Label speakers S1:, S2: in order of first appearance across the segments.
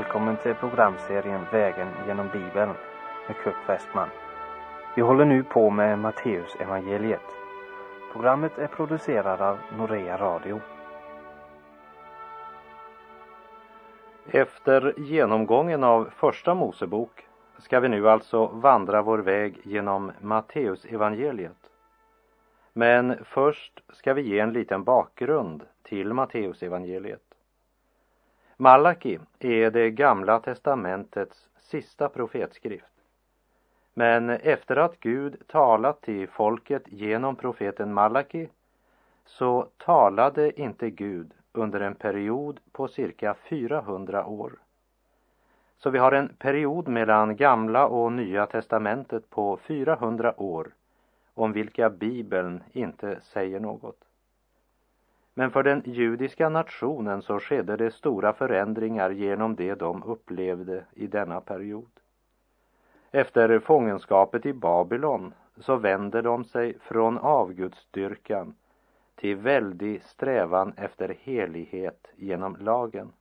S1: välkommen till programserien Vägen genom Bibeln med Kurt Westman. Vi håller nu på med Matteus evangeliet. Programmet är producerat av Norea Radio.
S2: Efter genomgången av Första Mosebok ska vi nu alltså vandra vår väg genom Matteus evangeliet. Men först ska vi ge en liten bakgrund till Matteus evangeliet. Malaki är det gamla testamentets sista profetskrift. Men efter att Gud talat till folket genom profeten Malaki så talade inte Gud under en period på cirka 400 år. Så vi har en period mellan gamla och nya testamentet på 400 år om vilka Bibeln inte säger något. Men för den judiska nationen så skedde det stora förändringar genom det de upplevde i denna period. Efter fångenskapet i Babylon så vände de sig från avgudsdyrkan till väldig strävan efter helighet genom lagen.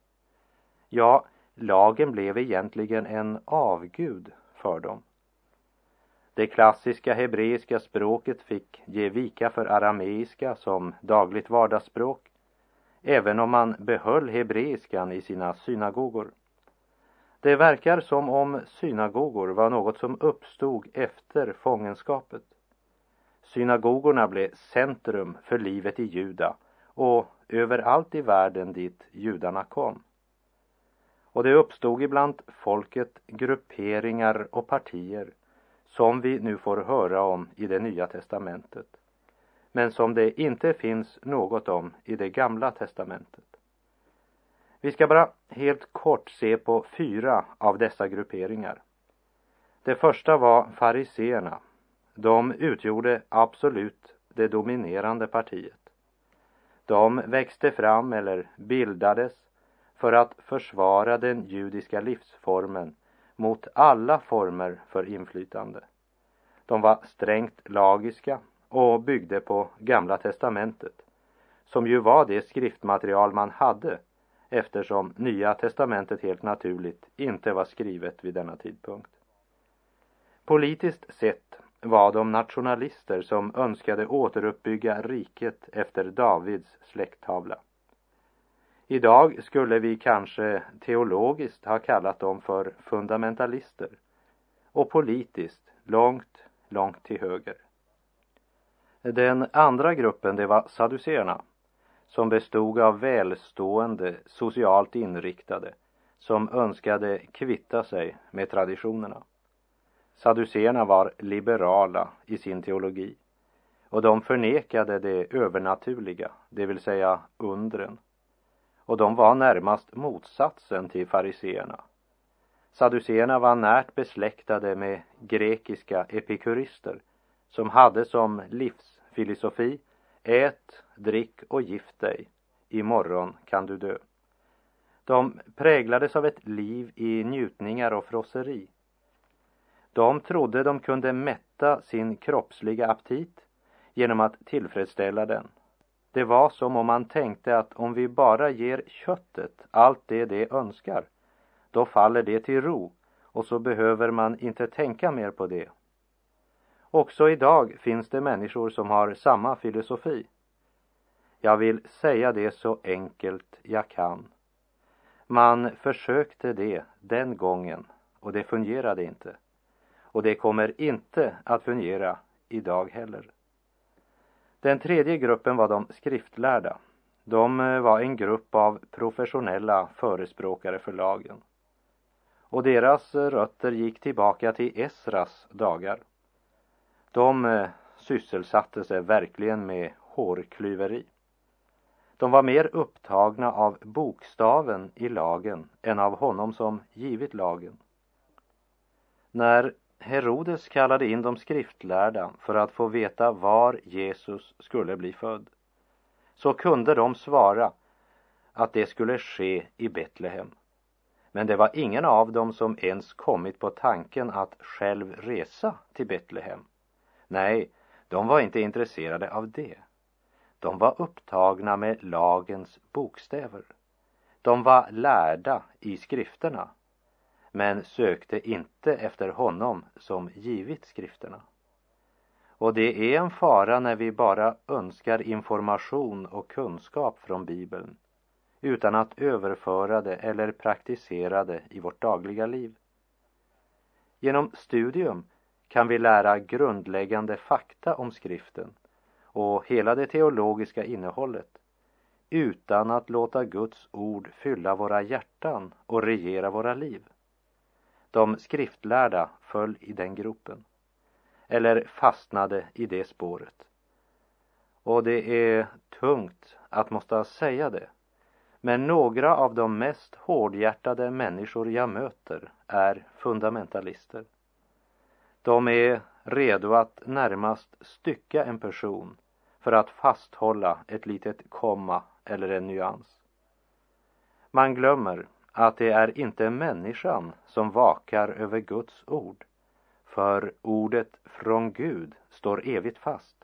S2: Ja, lagen blev egentligen en avgud för dem. Det klassiska hebreiska språket fick ge vika för arameiska som dagligt vardagsspråk, även om man behöll hebreiskan i sina synagogor. Det verkar som om synagogor var något som uppstod efter fångenskapet. Synagogorna blev centrum för livet i Juda och överallt i världen dit judarna kom. Och det uppstod ibland folket grupperingar och partier som vi nu får höra om i det nya testamentet men som det inte finns något om i det gamla testamentet. Vi ska bara helt kort se på fyra av dessa grupperingar. Det första var fariseerna. De utgjorde absolut det dominerande partiet. De växte fram eller bildades för att försvara den judiska livsformen mot alla former för inflytande. De var strängt lagiska och byggde på Gamla testamentet, som ju var det skriftmaterial man hade eftersom Nya testamentet helt naturligt inte var skrivet vid denna tidpunkt. Politiskt sett var de nationalister som önskade återuppbygga riket efter Davids släkttavla. Idag skulle vi kanske teologiskt ha kallat dem för fundamentalister och politiskt långt, långt till höger. Den andra gruppen det var saduceerna som bestod av välstående, socialt inriktade som önskade kvitta sig med traditionerna. Saduceerna var liberala i sin teologi och de förnekade det övernaturliga, det vill säga undren och de var närmast motsatsen till fariseerna. Saduceerna var närt besläktade med grekiska epikurister som hade som livsfilosofi ät, drick och gift dig, imorgon kan du dö. De präglades av ett liv i njutningar och frosseri. De trodde de kunde mätta sin kroppsliga aptit genom att tillfredsställa den det var som om man tänkte att om vi bara ger köttet allt det det önskar, då faller det till ro och så behöver man inte tänka mer på det. Också idag finns det människor som har samma filosofi. Jag vill säga det så enkelt jag kan. Man försökte det den gången och det fungerade inte. Och det kommer inte att fungera idag heller. Den tredje gruppen var de skriftlärda. De eh, var en grupp av professionella förespråkare för lagen. Och deras rötter gick tillbaka till Esras dagar. De eh, sysselsatte sig verkligen med hårklyveri. De var mer upptagna av bokstaven i lagen än av honom som givit lagen. När Herodes kallade in de skriftlärda för att få veta var Jesus skulle bli född. Så kunde de svara att det skulle ske i Betlehem. Men det var ingen av dem som ens kommit på tanken att själv resa till Betlehem. Nej, de var inte intresserade av det. De var upptagna med lagens bokstäver. De var lärda i skrifterna men sökte inte efter honom som givit skrifterna. Och det är en fara när vi bara önskar information och kunskap från Bibeln utan att överföra det eller praktisera det i vårt dagliga liv. Genom studium kan vi lära grundläggande fakta om skriften och hela det teologiska innehållet utan att låta Guds ord fylla våra hjärtan och regera våra liv. De skriftlärda föll i den gropen eller fastnade i det spåret. Och det är tungt att måste säga det. Men några av de mest hårdhjärtade människor jag möter är fundamentalister. De är redo att närmast stycka en person för att fasthålla ett litet komma eller en nyans. Man glömmer att det är inte människan som vakar över Guds ord, för ordet från Gud står evigt fast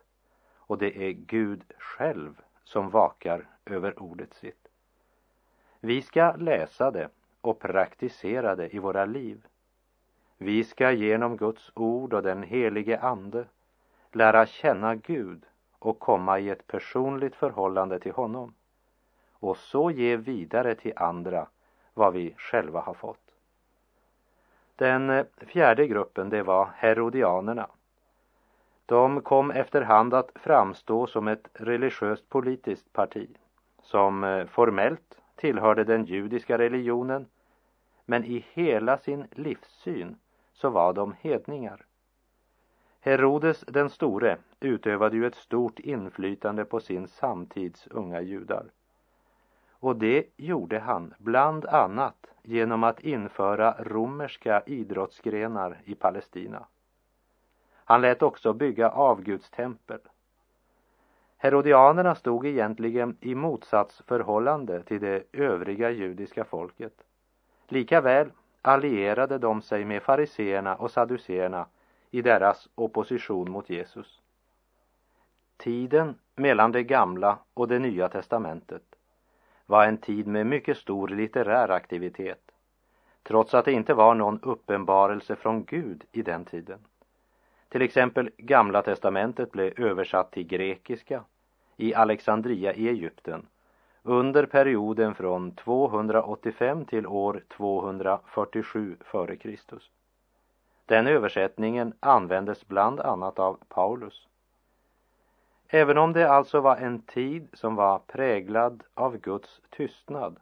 S2: och det är Gud själv som vakar över ordet sitt. Vi ska läsa det och praktisera det i våra liv. Vi ska genom Guds ord och den helige Ande lära känna Gud och komma i ett personligt förhållande till honom och så ge vidare till andra vad vi själva har fått. Den eh, fjärde gruppen det var herodianerna. De kom efterhand att framstå som ett religiöst politiskt parti som eh, formellt tillhörde den judiska religionen men i hela sin livssyn så var de hedningar. Herodes den store utövade ju ett stort inflytande på sin samtids unga judar. Och det gjorde han bland annat genom att införa romerska idrottsgrenar i Palestina. Han lät också bygga avgudstempel. Herodianerna stod egentligen i motsatsförhållande till det övriga judiska folket. Likaväl allierade de sig med fariseerna och saduceerna i deras opposition mot Jesus. Tiden mellan det gamla och det nya testamentet var en tid med mycket stor litterär aktivitet, trots att det inte var någon uppenbarelse från Gud i den tiden. Till exempel Gamla testamentet blev översatt till grekiska i Alexandria i Egypten under perioden från 285 till år 247 f.Kr. Den översättningen användes bland annat av Paulus. Även om det alltså var en tid som var präglad av Guds tystnad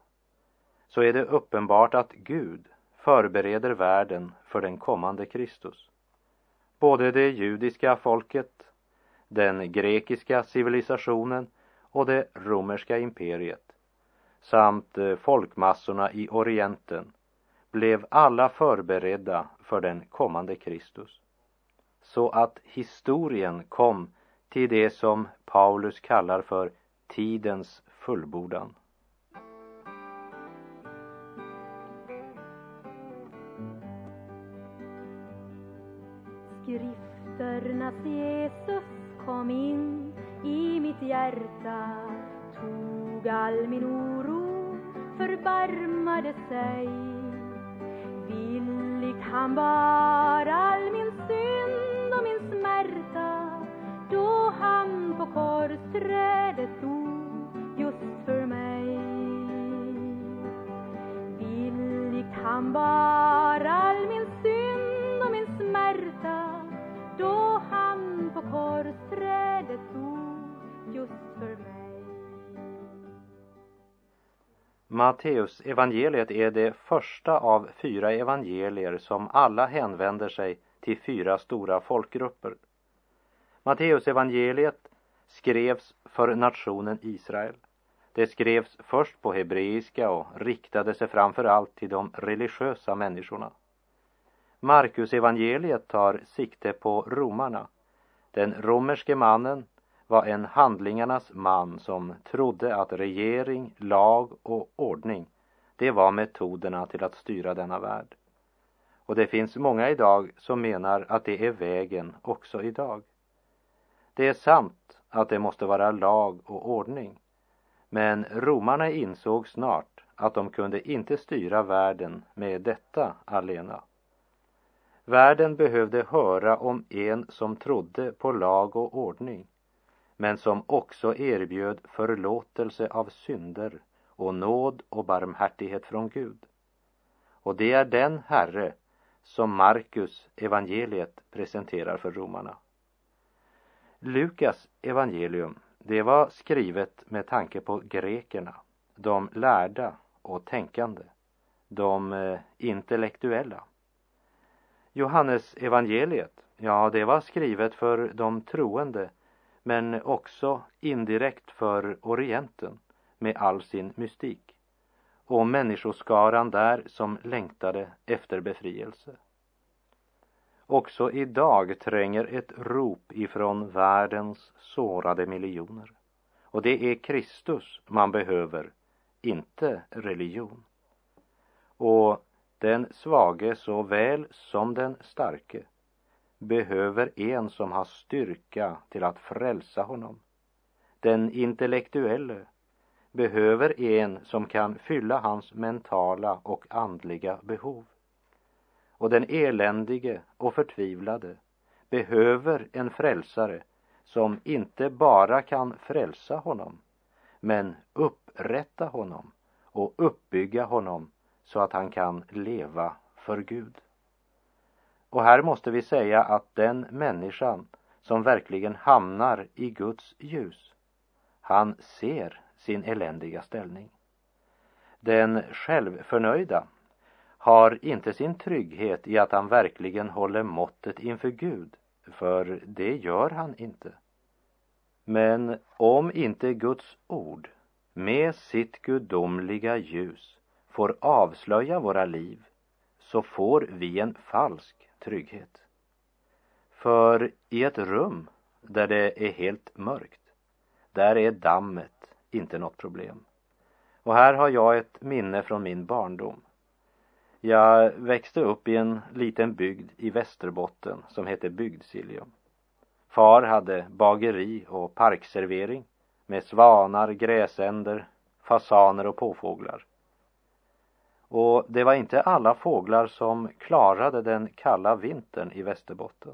S2: så är det uppenbart att Gud förbereder världen för den kommande Kristus. Både det judiska folket, den grekiska civilisationen och det romerska imperiet samt eh, folkmassorna i Orienten blev alla förberedda för den kommande Kristus. Så att historien kom till det som Paulus kallar för tidens fullbordan.
S3: Skrifternas Jesus kom in i mitt hjärta tog all min oro, förbarmade sig villigt han bar all min synd han på korsträdet stod just för mig villigt han bar all min synd och min smärta då han på korsträdet stod just för mig
S2: Matteus evangeliet är det första av fyra evangelier som alla hänvänder sig till fyra stora folkgrupper. Matteusevangeliet skrevs för nationen Israel. Det skrevs först på hebreiska och riktade sig framför allt till de religiösa människorna. Markusevangeliet tar sikte på romarna. Den romerske mannen var en handlingarnas man som trodde att regering, lag och ordning det var metoderna till att styra denna värld. Och det finns många idag som menar att det är vägen också idag. Det är sant att det måste vara lag och ordning. Men romarna insåg snart att de kunde inte styra världen med detta alena. Världen behövde höra om en som trodde på lag och ordning, men som också erbjöd förlåtelse av synder och nåd och barmhärtighet från Gud. Och det är den Herre som Markus evangeliet presenterar för romarna. Lukas evangelium, det var skrivet med tanke på grekerna, de lärda och tänkande, de eh, intellektuella. Johannes evangeliet, ja det var skrivet för de troende men också indirekt för Orienten med all sin mystik och människoskaran där som längtade efter befrielse. Också idag tränger ett rop ifrån världens sårade miljoner. Och det är Kristus man behöver, inte religion. Och den svage såväl som den starke behöver en som har styrka till att frälsa honom. Den intellektuelle behöver en som kan fylla hans mentala och andliga behov. Och den eländige och förtvivlade behöver en frälsare som inte bara kan frälsa honom men upprätta honom och uppbygga honom så att han kan leva för Gud. Och här måste vi säga att den människan som verkligen hamnar i Guds ljus, han ser sin eländiga ställning. Den självförnöjda har inte sin trygghet i att han verkligen håller måttet inför Gud, för det gör han inte. Men om inte Guds ord med sitt gudomliga ljus får avslöja våra liv så får vi en falsk trygghet. För i ett rum där det är helt mörkt, där är dammet inte något problem. Och här har jag ett minne från min barndom. Jag växte upp i en liten bygd i Västerbotten som hette Bygdsiljum. Far hade bageri och parkservering med svanar, gräsänder, fasaner och påfåglar. Och det var inte alla fåglar som klarade den kalla vintern i Västerbotten.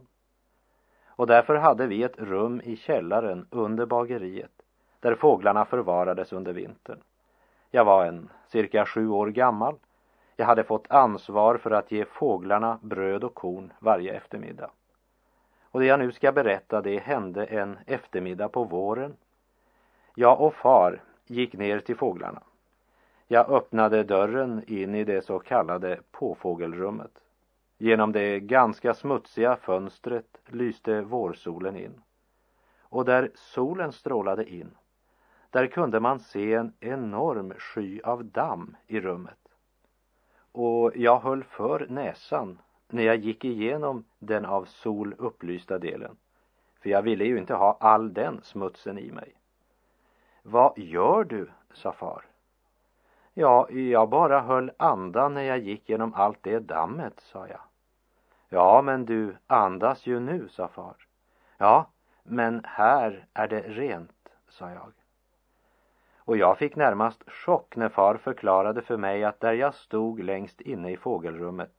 S2: Och därför hade vi ett rum i källaren under bageriet där fåglarna förvarades under vintern. Jag var en cirka sju år gammal. Jag hade fått ansvar för att ge fåglarna bröd och korn varje eftermiddag. Och det jag nu ska berätta det hände en eftermiddag på våren. Jag och far gick ner till fåglarna. Jag öppnade dörren in i det så kallade påfågelrummet. Genom det ganska smutsiga fönstret lyste vårsolen in. Och där solen strålade in där kunde man se en enorm sky av damm i rummet. Och jag höll för näsan när jag gick igenom den av sol upplysta delen. För jag ville ju inte ha all den smutsen i mig. Vad gör du? sa far. Ja, jag bara höll andan när jag gick genom allt det dammet, sa jag. Ja, men du andas ju nu, sa far. Ja, men här är det rent, sa jag och jag fick närmast chock när far förklarade för mig att där jag stod längst inne i fågelrummet,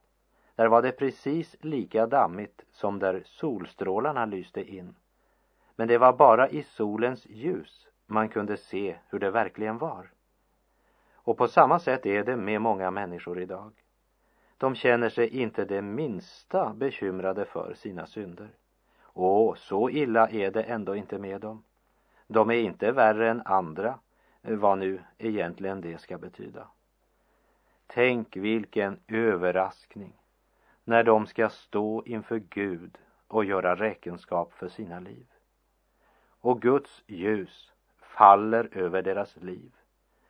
S2: där var det precis lika dammigt som där solstrålarna lyste in. Men det var bara i solens ljus man kunde se hur det verkligen var. Och på samma sätt är det med många människor idag. De känner sig inte det minsta bekymrade för sina synder. Och så illa är det ändå inte med dem. De är inte värre än andra Eh, vad nu egentligen det ska betyda. Tänk vilken överraskning när de ska stå inför Gud och göra räkenskap för sina liv. Och Guds ljus faller över deras liv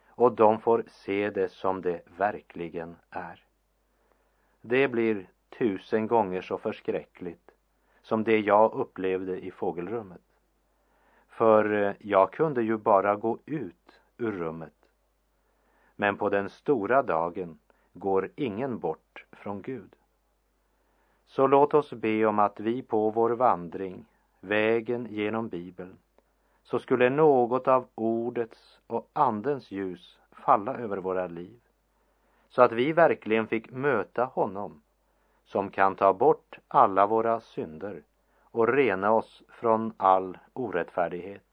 S2: och de får se det som det verkligen är. Det blir tusen gånger så förskräckligt som det jag upplevde i fågelrummet. För eh, jag kunde ju bara gå ut ur rummet. Men på den stora dagen går ingen bort från Gud. Så låt oss be om att vi på vår vandring, vägen genom Bibeln, så skulle något av ordets och andens ljus falla över våra liv så att vi verkligen fick möta honom som kan ta bort alla våra synder och rena oss från all orättfärdighet.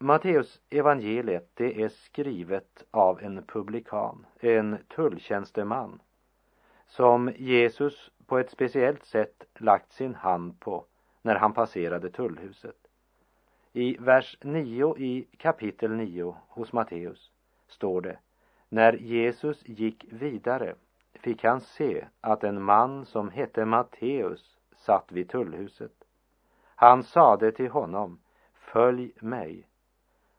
S2: Matteus evangeliet det är skrivet av en publikan, en tulltjänsteman som Jesus på ett speciellt sätt lagt sin hand på när han passerade tullhuset. I vers 9 i kapitel 9 hos Matteus står det När Jesus gick vidare fick han se att en man som hette Matteus satt vid tullhuset. Han sade till honom Följ mig.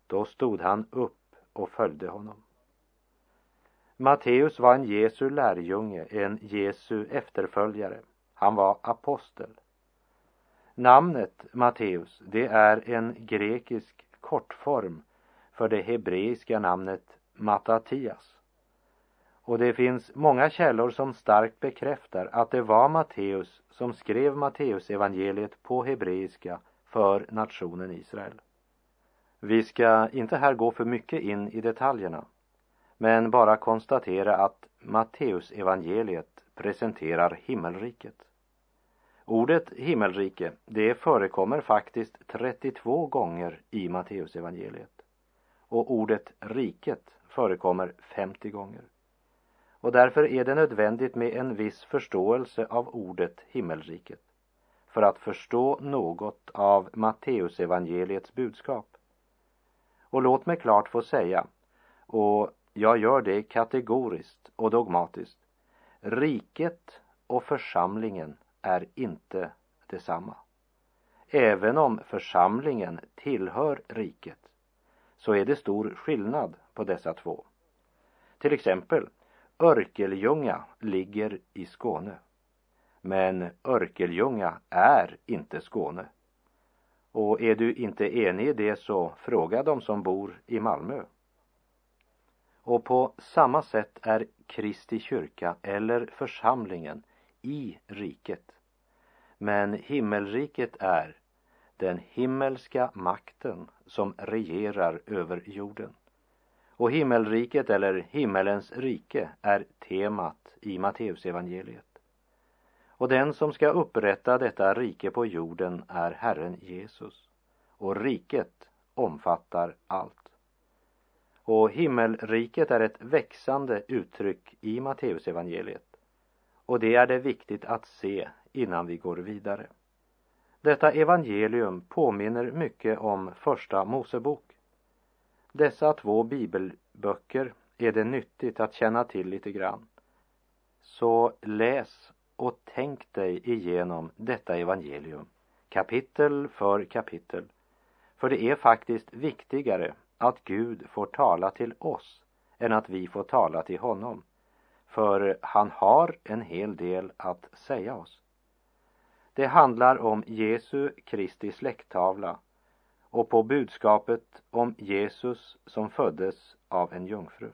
S2: Då stod han upp och följde honom. Matteus var en Jesu lärjunge, en Jesu efterföljare. Han var apostel. Namnet Matteus, det är en grekisk kortform för det hebreiska namnet Matatias. Och det finns många källor som starkt bekräftar att det var Matteus som skrev Matteusevangeliet på hebreiska för nationen Israel. Vi ska inte här gå för mycket in i detaljerna men bara konstatera att Matteusevangeliet presenterar himmelriket. Ordet himmelrike, det förekommer faktiskt 32 gånger i Matteusevangeliet och ordet riket förekommer 50 gånger. Och därför är det nödvändigt med en viss förståelse av ordet himmelriket för att förstå något av Matteusevangeliets budskap. Och låt mig klart få säga, och jag gör det kategoriskt och dogmatiskt, riket och församlingen är inte detsamma. Även om församlingen tillhör riket så är det stor skillnad på dessa två. Till exempel, Örkeljunga ligger i Skåne. Men Örkeljunga är inte Skåne. Och är du inte enig i det så fråga de som bor i Malmö. Och på samma sätt är Kristi kyrka eller församlingen i riket. Men himmelriket är den himmelska makten som regerar över jorden. Och himmelriket eller himmelens rike är temat i Matteusevangeliet. Och den som ska upprätta detta rike på jorden är Herren Jesus. Och riket omfattar allt. Och himmelriket är ett växande uttryck i Matteusevangeliet. Och det är det viktigt att se innan vi går vidare. Detta evangelium påminner mycket om Första Mosebok. Dessa två bibelböcker är det nyttigt att känna till lite grann. Så läs och tänk dig igenom detta evangelium, kapitel för kapitel. För det är faktiskt viktigare att Gud får tala till oss än att vi får tala till honom. För han har en hel del att säga oss. Det handlar om Jesu Kristi släkttavla och på budskapet om Jesus som föddes av en jungfru.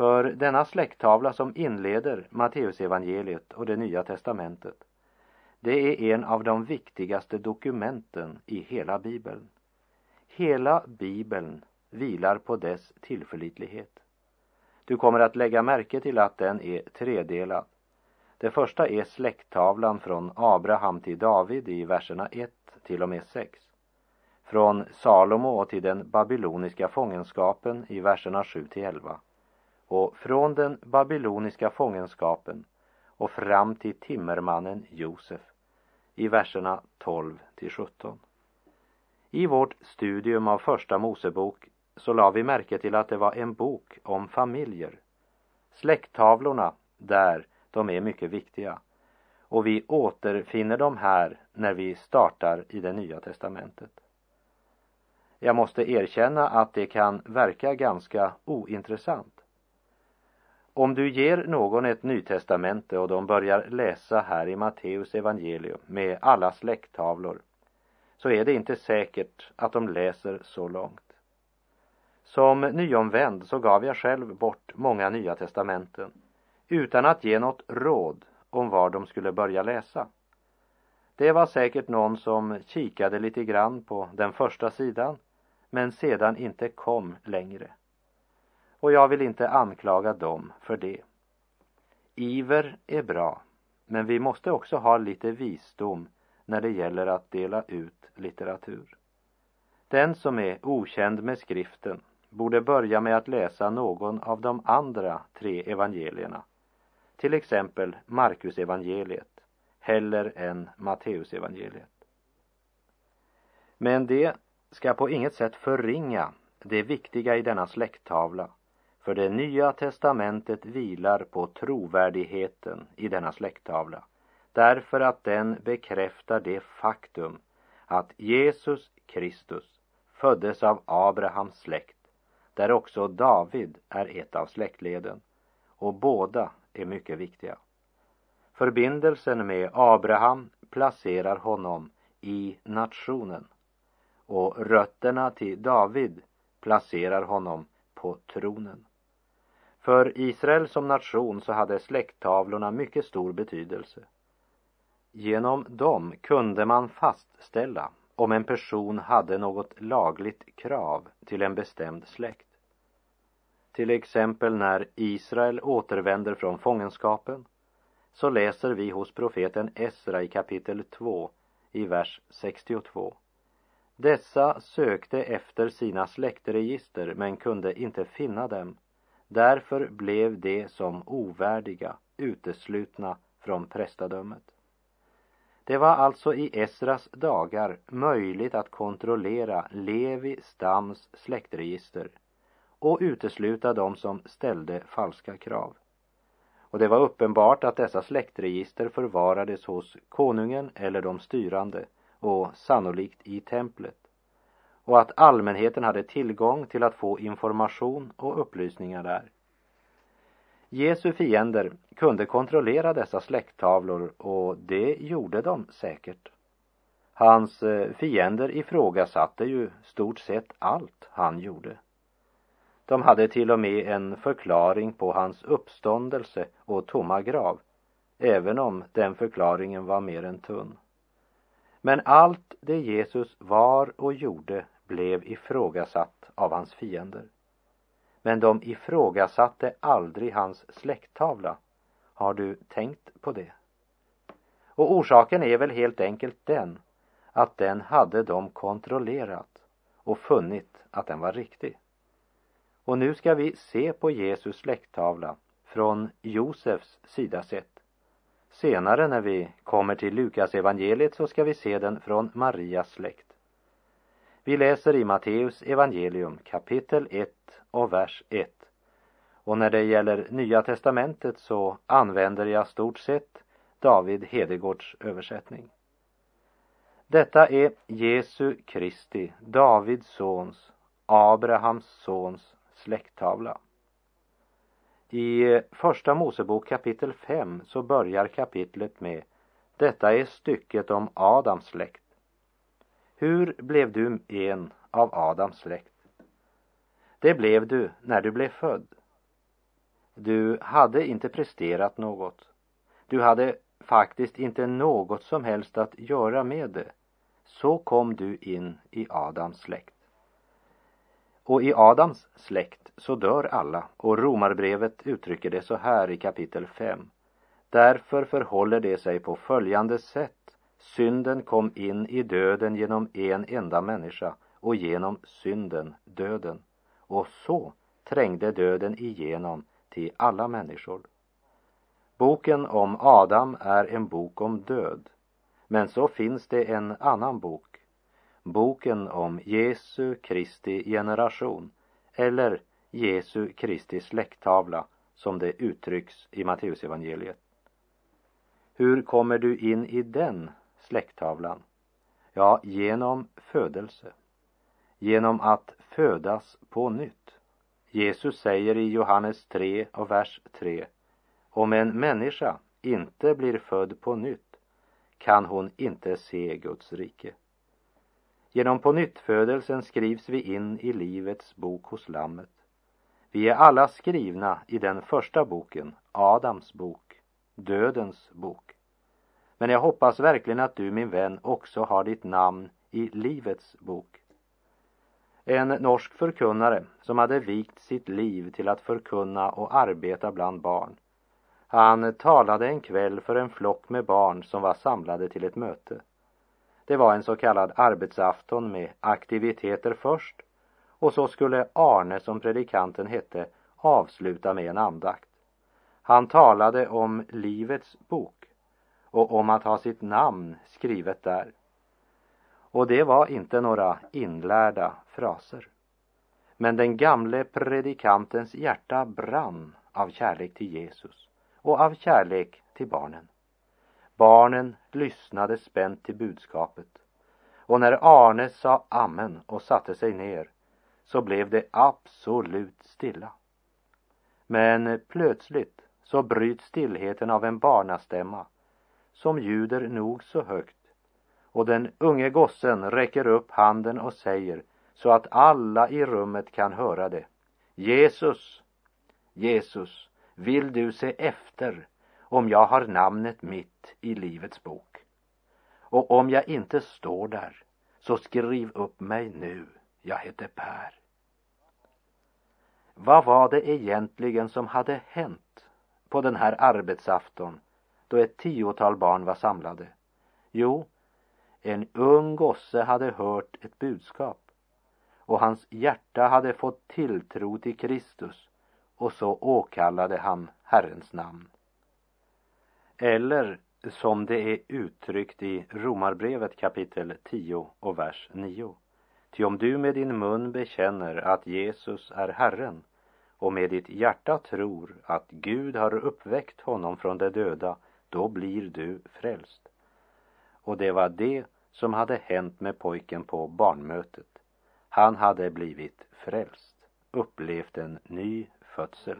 S2: För denna släkttavla som inleder Matteusevangeliet och det nya testamentet, det är en av de viktigaste dokumenten i hela Bibeln. Hela Bibeln vilar på dess tillförlitlighet. Du kommer att lägga märke till att den är tredelad. Det första är släkttavlan från Abraham till David i verserna 1 till och med 6. Från Salomo till den babyloniska fångenskapen i verserna 7 till 11. Och från den babyloniska fångenskapen och fram till timmermannen Josef i verserna 12 till 17. I vårt studium av Första Mosebok så la vi märke till att det var en bok om familjer. Släkttavlorna där, de är mycket viktiga. Och vi återfinner dem här när vi startar i det nya testamentet. Jag måste erkänna att det kan verka ganska ointressant. Om du ger någon ett nytestamente och de börjar läsa här i Matteus evangelium med alla släkttavlor så är det inte säkert att de läser så långt. Som nyomvänd så gav jag själv bort många nya testamenten utan att ge något råd om var de skulle börja läsa. Det var säkert någon som kikade lite grann på den första sidan men sedan inte kom längre. Och jag vill inte anklaga dem för det. Iver är bra, men vi måste också ha lite visdom när det gäller att dela ut litteratur. Den som är okänd med skriften borde börja med att läsa någon av de andra tre evangelierna, till exempel Markusevangeliet hellre heller än Matteusevangeliet. Men det ska på inget sätt förringa det viktiga i denna släkttavla, för det nya testamentet vilar på trovärdigheten i denna släkttavla, därför att den bekräftar det faktum att Jesus Kristus föddes av Abrahams släkt, där också David är ett av släktleden, och båda är mycket viktiga. Förbindelsen med Abraham placerar honom i nationen och rötterna till David placerar honom på tronen. För Israel som nation så hade släkttavlorna mycket stor betydelse. Genom dem kunde man fastställa om en person hade något lagligt krav till en bestämd släkt. Till exempel när Israel återvänder från fångenskapen så läser vi hos profeten Esra i kapitel 2 i vers 62. Dessa sökte efter sina släktregister men kunde inte finna dem. Därför blev de som ovärdiga uteslutna från prästadömet. Det var alltså i Esras dagar möjligt att kontrollera Levi stams släktregister och utesluta dem som ställde falska krav. Och det var uppenbart att dessa släktregister förvarades hos konungen eller de styrande och sannolikt i templet och att allmänheten hade tillgång till att få information och upplysningar där. Jesu fiender kunde kontrollera dessa släkttavlor och det gjorde de säkert. Hans eh, fiender ifrågasatte ju stort sett allt han gjorde. De hade till och med en förklaring på hans uppståndelse och tomma grav, även om den förklaringen var mer än tunn. Men allt det Jesus var och gjorde blev ifrågasatt av hans fiender. Men de ifrågasatte aldrig hans släkttavla. Har du tänkt på det? Och orsaken är väl helt enkelt den att den hade de kontrollerat och funnit att den var riktig. Och nu ska vi se på Jesus släkttavla från Josefs sida sett. Senare när vi kommer till Lukas evangeliet så ska vi se den från Marias släkt. Vi läser i Matteus evangelium kapitel 1 och vers 1. Och när det gäller Nya testamentet så använder jag stort sett David Hedegårds översättning. Detta är Jesu Kristi, Davids sons, Abrahams sons släkttavla. I Första Mosebok kapitel 5 så börjar kapitlet med Detta är stycket om Adams släkt. Hur blev du en av Adams släkt? Det blev du när du blev född. Du hade inte presterat något. Du hade faktiskt inte något som helst att göra med det. Så kom du in i Adams släkt. Och i Adams släkt så dör alla och Romarbrevet uttrycker det så här i kapitel 5. Därför förhåller det sig på följande sätt Synden kom in i döden genom en enda människa och genom synden döden. Och så trängde döden igenom till alla människor. Boken om Adam är en bok om död. Men så finns det en annan bok. Boken om Jesu Kristi generation eller Jesu Kristi släkttavla som det uttrycks i Matteusevangeliet. Hur kommer du in i den släkttavlan? Ja, genom födelse. Genom att födas på nytt. Jesus säger i Johannes 3 och vers 3 Om en människa inte blir född på nytt kan hon inte se Guds rike. Genom pånyttfödelsen skrivs vi in i livets bok hos Lammet. Vi är alla skrivna i den första boken, Adams bok, dödens bok. Men jag hoppas verkligen att du, min vän, också har ditt namn i Livets bok. En norsk förkunnare som hade vikt sitt liv till att förkunna och arbeta bland barn. Han talade en kväll för en flock med barn som var samlade till ett möte. Det var en så kallad arbetsafton med aktiviteter först och så skulle Arne, som predikanten hette, avsluta med en andakt. Han talade om Livets bok och om att ha sitt namn skrivet där. Och det var inte några inlärda fraser. Men den gamle predikantens hjärta brann av kärlek till Jesus och av kärlek till barnen. Barnen lyssnade spänt till budskapet och när Arne sa amen och satte sig ner så blev det absolut stilla. Men plötsligt så bryts stillheten av en barnastämma som ljuder nog så högt och den unge gossen räcker upp handen och säger så att alla i rummet kan höra det. Jesus, Jesus, vill du se efter om jag har namnet mitt i Livets bok? Och om jag inte står där, så skriv upp mig nu. Jag heter Per. Vad var det egentligen som hade hänt på den här arbetsafton då ett tiotal barn var samlade? Jo, en ung gosse hade hört ett budskap och hans hjärta hade fått tilltro till Kristus och så åkallade han Herrens namn. Eller som det är uttryckt i Romarbrevet kapitel 10 och vers 9. Ty om du med din mun bekänner att Jesus är Herren och med ditt hjärta tror att Gud har uppväckt honom från de döda, då blir du frälst. Och det var det som hade hänt med pojken på barnmötet. Han hade blivit frälst, upplevt en ny födsel.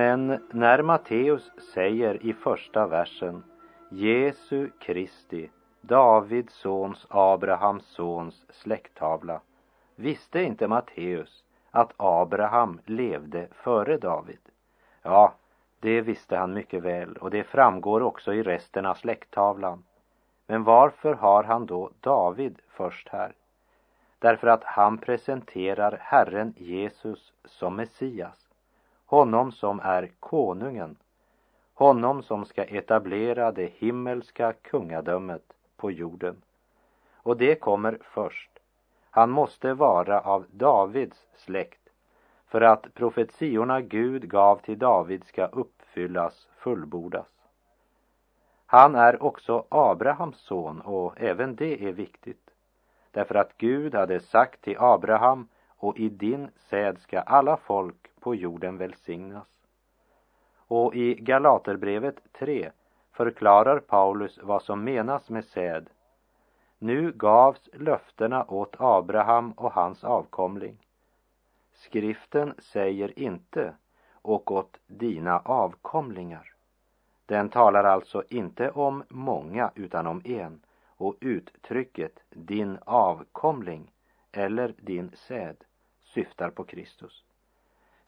S2: Men när Matteus säger i första versen Jesu Kristi, Davids sons, Abrahams sons släkttavla, visste inte Matteus att Abraham levde före David. Ja, det visste han mycket väl och det framgår också i resten av släkttavlan. Men varför har han då David först här? Därför att han presenterar Herren Jesus som Messias honom som är konungen, honom som ska etablera det himmelska kungadömet på jorden. Och det kommer först. Han måste vara av Davids släkt för att profetiorna Gud gav till David ska uppfyllas, fullbordas. Han är också Abrahams son och även det är viktigt. Därför att Gud hade sagt till Abraham och i din säd ska alla folk på jorden välsignas. Och i Galaterbrevet 3 förklarar Paulus vad som menas med säd. Nu gavs löftena åt Abraham och hans avkomling. Skriften säger inte och åt dina avkomlingar. Den talar alltså inte om många utan om en och uttrycket din avkomling eller din säd syftar på Kristus.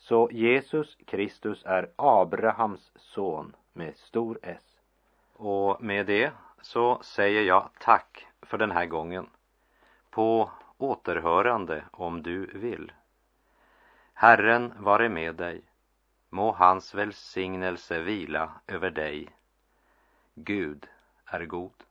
S2: Så Jesus Kristus är Abrahams son med stor S. Och med det så säger jag tack för den här gången. På återhörande om du vill. Herren vare med dig. Må hans välsignelse vila över dig. Gud är god.